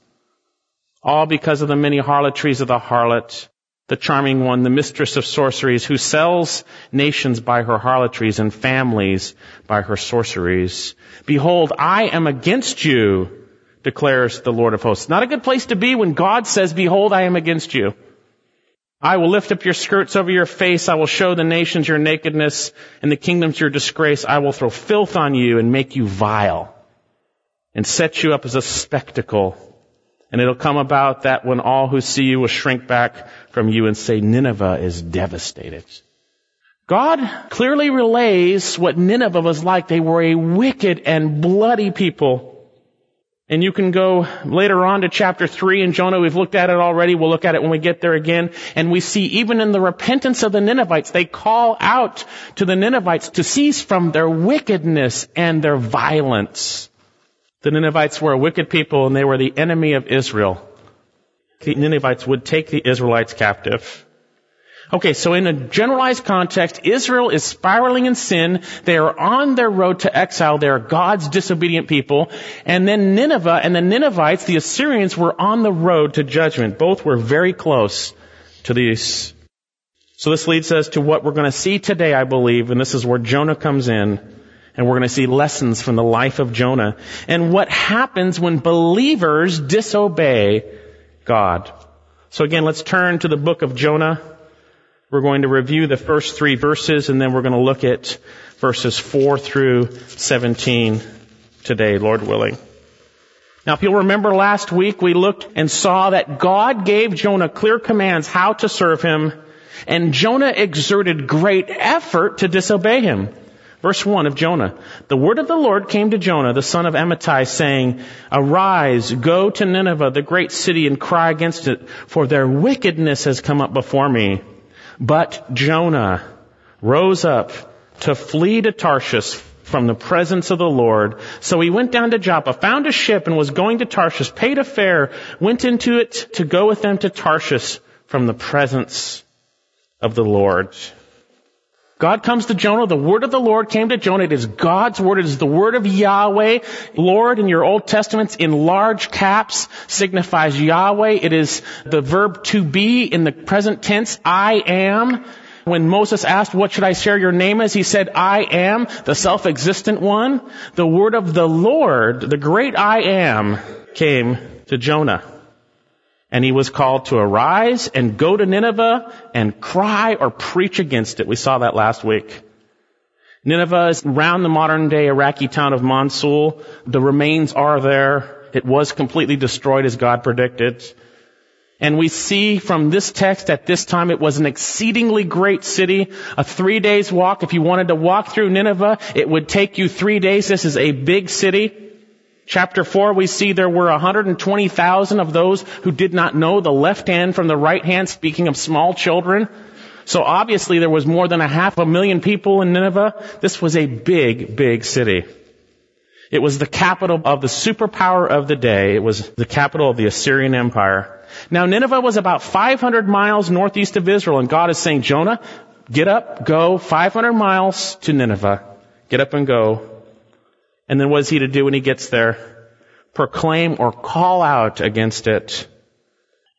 all because of the many harlotries of the harlot the charming one, the mistress of sorceries, who sells nations by her harlotries and families by her sorceries. Behold, I am against you, declares the Lord of hosts. Not a good place to be when God says, behold, I am against you. I will lift up your skirts over your face. I will show the nations your nakedness and the kingdoms your disgrace. I will throw filth on you and make you vile and set you up as a spectacle. And it'll come about that when all who see you will shrink back from you and say, Nineveh is devastated. God clearly relays what Nineveh was like. They were a wicked and bloody people. And you can go later on to chapter 3 in Jonah. We've looked at it already. We'll look at it when we get there again. And we see even in the repentance of the Ninevites, they call out to the Ninevites to cease from their wickedness and their violence. The Ninevites were a wicked people and they were the enemy of Israel. The Ninevites would take the Israelites captive. Okay, so in a generalized context, Israel is spiraling in sin. They are on their road to exile. They are God's disobedient people. And then Nineveh and the Ninevites, the Assyrians, were on the road to judgment. Both were very close to these. So this leads us to what we're going to see today, I believe, and this is where Jonah comes in. And we're going to see lessons from the life of Jonah and what happens when believers disobey God. So again, let's turn to the book of Jonah. We're going to review the first three verses and then we're going to look at verses 4 through 17 today, Lord willing. Now, if you'll remember last week, we looked and saw that God gave Jonah clear commands how to serve him, and Jonah exerted great effort to disobey him. Verse 1 of Jonah. The word of the Lord came to Jonah, the son of Amittai, saying, Arise, go to Nineveh, the great city, and cry against it, for their wickedness has come up before me. But Jonah rose up to flee to Tarshish from the presence of the Lord. So he went down to Joppa, found a ship and was going to Tarshish, paid a fare, went into it to go with them to Tarshish from the presence of the Lord. God comes to Jonah. The word of the Lord came to Jonah. It is God's word. It is the word of Yahweh. Lord in your Old Testaments in large caps signifies Yahweh. It is the verb to be in the present tense. I am. When Moses asked, what should I share your name as? He said, I am the self-existent one. The word of the Lord, the great I am, came to Jonah. And he was called to arise and go to Nineveh and cry or preach against it. We saw that last week. Nineveh is around the modern day Iraqi town of Mosul. The remains are there. It was completely destroyed as God predicted. And we see from this text at this time it was an exceedingly great city, a three days walk. If you wanted to walk through Nineveh, it would take you three days. This is a big city. Chapter 4, we see there were 120,000 of those who did not know the left hand from the right hand, speaking of small children. So obviously there was more than a half a million people in Nineveh. This was a big, big city. It was the capital of the superpower of the day. It was the capital of the Assyrian Empire. Now Nineveh was about 500 miles northeast of Israel and God is saying, Jonah, get up, go 500 miles to Nineveh. Get up and go. And then what is he to do when he gets there? Proclaim or call out against it.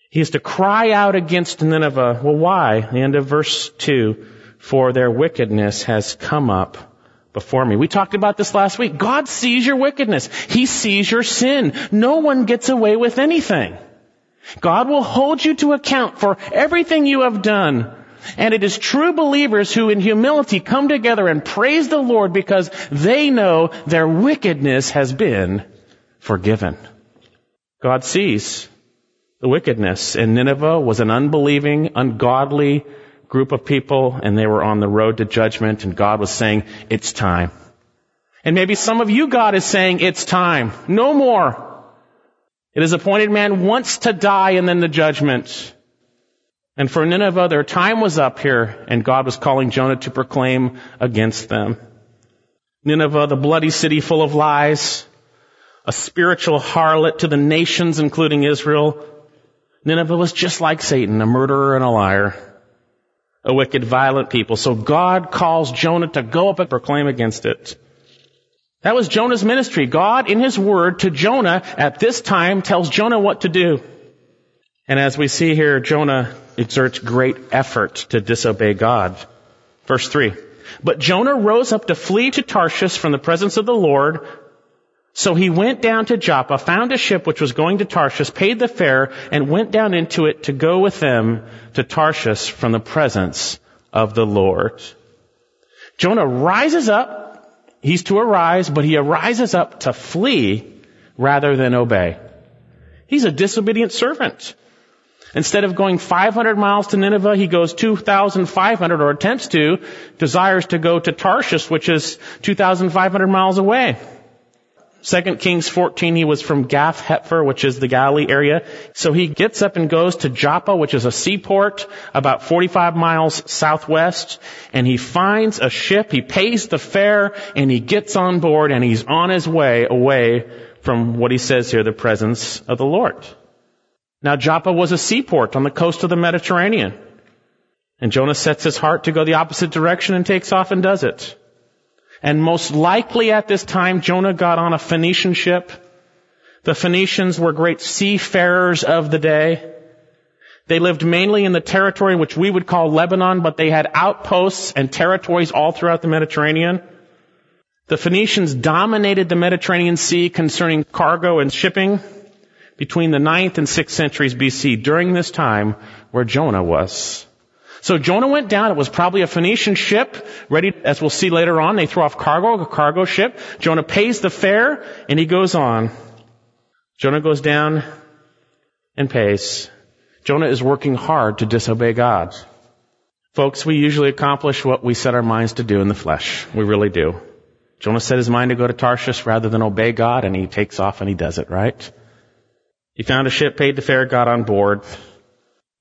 He is to cry out against Nineveh. Well, why? The end of verse 2. For their wickedness has come up before me. We talked about this last week. God sees your wickedness. He sees your sin. No one gets away with anything. God will hold you to account for everything you have done. And it is true believers who in humility come together and praise the Lord because they know their wickedness has been forgiven. God sees the wickedness and Nineveh was an unbelieving, ungodly group of people and they were on the road to judgment and God was saying, it's time. And maybe some of you God is saying, it's time. No more. It is appointed man wants to die and then the judgment. And for Nineveh, their time was up here, and God was calling Jonah to proclaim against them. Nineveh, the bloody city full of lies, a spiritual harlot to the nations, including Israel. Nineveh was just like Satan, a murderer and a liar, a wicked, violent people. So God calls Jonah to go up and proclaim against it. That was Jonah's ministry. God, in His Word, to Jonah at this time, tells Jonah what to do. And as we see here, Jonah exerts great effort to disobey God. Verse 3. But Jonah rose up to flee to Tarshish from the presence of the Lord. So he went down to Joppa, found a ship which was going to Tarshish, paid the fare, and went down into it to go with them to Tarshish from the presence of the Lord. Jonah rises up. He's to arise, but he arises up to flee rather than obey. He's a disobedient servant. Instead of going 500 miles to Nineveh, he goes 2,500 or attempts to, desires to go to Tarshish, which is 2,500 miles away. 2 Kings 14, he was from Gath Hepher, which is the Galilee area. So he gets up and goes to Joppa, which is a seaport about 45 miles southwest, and he finds a ship, he pays the fare, and he gets on board, and he's on his way away from what he says here, the presence of the Lord. Now Joppa was a seaport on the coast of the Mediterranean. And Jonah sets his heart to go the opposite direction and takes off and does it. And most likely at this time, Jonah got on a Phoenician ship. The Phoenicians were great seafarers of the day. They lived mainly in the territory which we would call Lebanon, but they had outposts and territories all throughout the Mediterranean. The Phoenicians dominated the Mediterranean Sea concerning cargo and shipping between the 9th and 6th centuries BC during this time where Jonah was. So Jonah went down. It was probably a Phoenician ship, ready, as we'll see later on. They throw off cargo, a cargo ship. Jonah pays the fare, and he goes on. Jonah goes down and pays. Jonah is working hard to disobey God. Folks, we usually accomplish what we set our minds to do in the flesh. We really do. Jonah set his mind to go to Tarshish rather than obey God, and he takes off and he does it, right? He found a ship, paid the fare, got on board.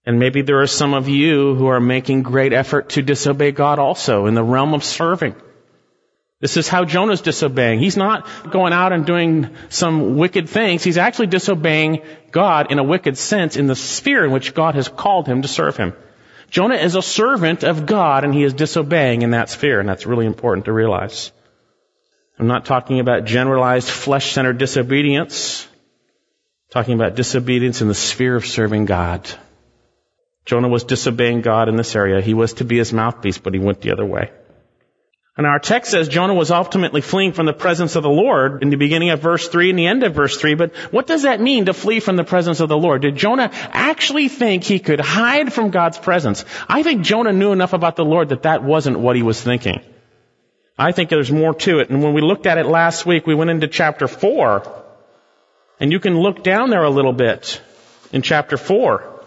And maybe there are some of you who are making great effort to disobey God also in the realm of serving. This is how Jonah's disobeying. He's not going out and doing some wicked things. He's actually disobeying God in a wicked sense in the sphere in which God has called him to serve him. Jonah is a servant of God and he is disobeying in that sphere and that's really important to realize. I'm not talking about generalized flesh-centered disobedience. Talking about disobedience in the sphere of serving God. Jonah was disobeying God in this area. He was to be his mouthpiece, but he went the other way. And our text says Jonah was ultimately fleeing from the presence of the Lord in the beginning of verse 3 and the end of verse 3. But what does that mean to flee from the presence of the Lord? Did Jonah actually think he could hide from God's presence? I think Jonah knew enough about the Lord that that wasn't what he was thinking. I think there's more to it. And when we looked at it last week, we went into chapter 4. And you can look down there a little bit in chapter 4.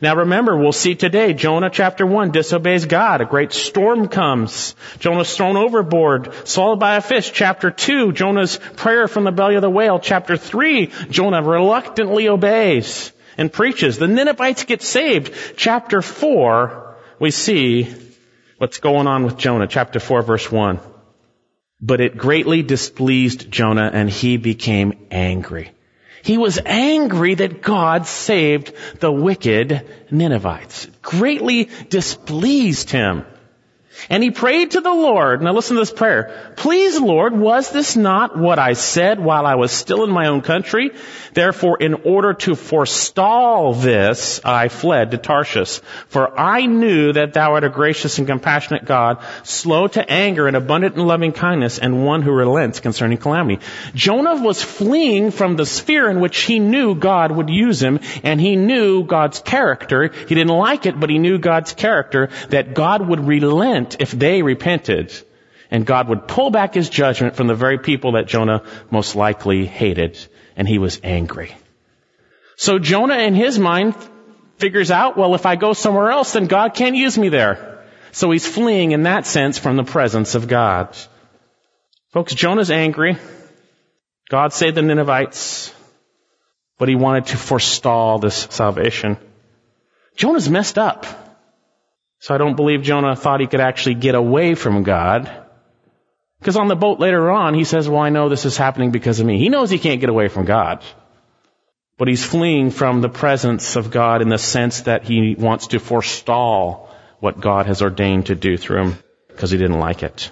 Now remember, we'll see today, Jonah chapter 1 disobeys God. A great storm comes. Jonah's thrown overboard, swallowed by a fish. Chapter 2, Jonah's prayer from the belly of the whale. Chapter 3, Jonah reluctantly obeys and preaches. The Ninevites get saved. Chapter 4, we see what's going on with Jonah. Chapter 4 verse 1. But it greatly displeased Jonah and he became angry. He was angry that God saved the wicked Ninevites. Greatly displeased him. And he prayed to the Lord. Now listen to this prayer. Please, Lord, was this not what I said while I was still in my own country? Therefore, in order to forestall this, I fled to Tarshish. For I knew that thou art a gracious and compassionate God, slow to anger and abundant in loving kindness, and one who relents concerning calamity. Jonah was fleeing from the sphere in which he knew God would use him, and he knew God's character. He didn't like it, but he knew God's character, that God would relent if they repented, and God would pull back his judgment from the very people that Jonah most likely hated, and he was angry. So Jonah in his mind figures out, well, if I go somewhere else, then God can't use me there. So he's fleeing in that sense from the presence of God. Folks, Jonah's angry. God saved the Ninevites, but he wanted to forestall this salvation. Jonah's messed up. So I don't believe Jonah thought he could actually get away from God. Because on the boat later on, he says, well, I know this is happening because of me. He knows he can't get away from God. But he's fleeing from the presence of God in the sense that he wants to forestall what God has ordained to do through him because he didn't like it.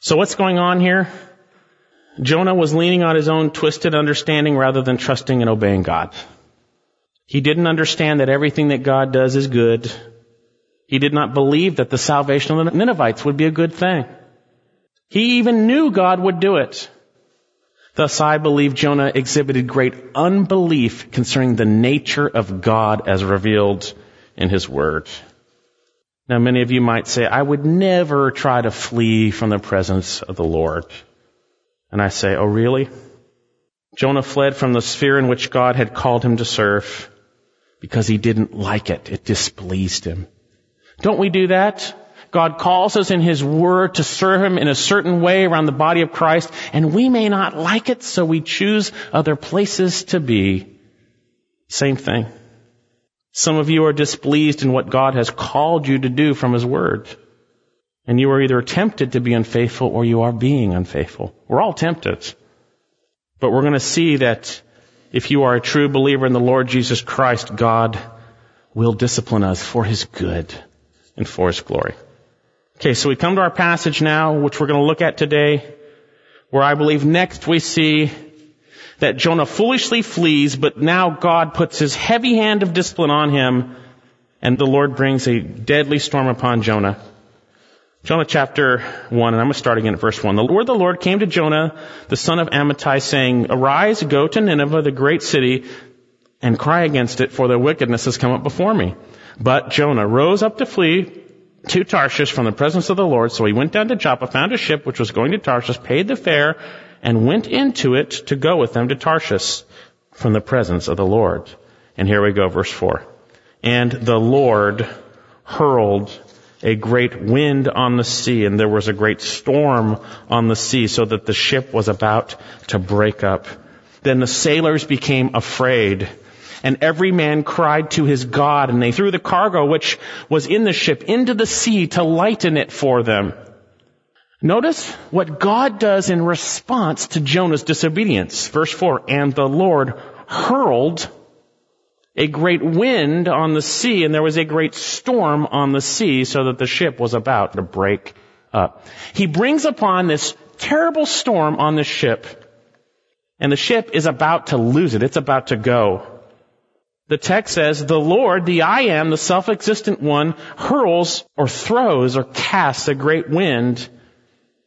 So what's going on here? Jonah was leaning on his own twisted understanding rather than trusting and obeying God. He didn't understand that everything that God does is good he did not believe that the salvation of the Ninevites would be a good thing. He even knew God would do it. Thus, I believe Jonah exhibited great unbelief concerning the nature of God as revealed in his word. Now, many of you might say, I would never try to flee from the presence of the Lord. And I say, oh really? Jonah fled from the sphere in which God had called him to serve because he didn't like it. It displeased him. Don't we do that? God calls us in His Word to serve Him in a certain way around the body of Christ, and we may not like it, so we choose other places to be. Same thing. Some of you are displeased in what God has called you to do from His Word. And you are either tempted to be unfaithful or you are being unfaithful. We're all tempted. But we're going to see that if you are a true believer in the Lord Jesus Christ, God will discipline us for His good and for His glory. Okay, so we come to our passage now, which we're going to look at today, where I believe next we see that Jonah foolishly flees, but now God puts his heavy hand of discipline on him, and the Lord brings a deadly storm upon Jonah. Jonah chapter 1, and I'm going to start again at verse 1. The word of the Lord came to Jonah, the son of Amittai, saying, Arise, go to Nineveh, the great city, and cry against it, for their wickedness has come up before me. But Jonah rose up to flee to Tarshish from the presence of the Lord. So he went down to Joppa, found a ship which was going to Tarshish, paid the fare, and went into it to go with them to Tarshish from the presence of the Lord. And here we go, verse 4. And the Lord hurled a great wind on the sea, and there was a great storm on the sea, so that the ship was about to break up. Then the sailors became afraid and every man cried to his God, and they threw the cargo which was in the ship into the sea to lighten it for them. Notice what God does in response to Jonah's disobedience. Verse 4, and the Lord hurled a great wind on the sea, and there was a great storm on the sea, so that the ship was about to break up. He brings upon this terrible storm on the ship, and the ship is about to lose it. It's about to go. The text says, the Lord, the I am, the self-existent one, hurls or throws or casts a great wind.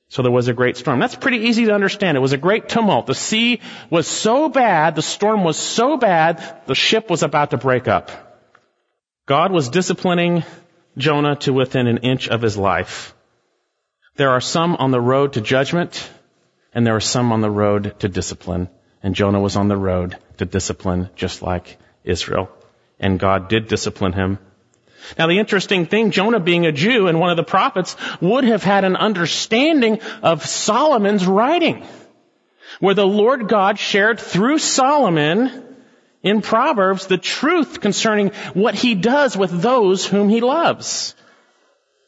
So there was a great storm. That's pretty easy to understand. It was a great tumult. The sea was so bad, the storm was so bad, the ship was about to break up. God was disciplining Jonah to within an inch of his life. There are some on the road to judgment, and there are some on the road to discipline. And Jonah was on the road to discipline just like Israel. And God did discipline him. Now the interesting thing, Jonah being a Jew and one of the prophets would have had an understanding of Solomon's writing. Where the Lord God shared through Solomon in Proverbs the truth concerning what he does with those whom he loves.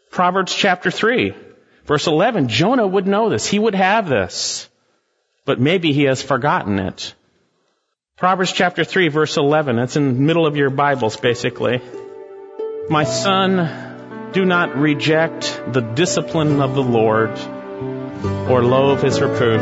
Proverbs chapter 3, verse 11, Jonah would know this. He would have this. But maybe he has forgotten it. Proverbs chapter 3 verse 11. It's in the middle of your Bibles basically. My son, do not reject the discipline of the Lord or loathe his reproof.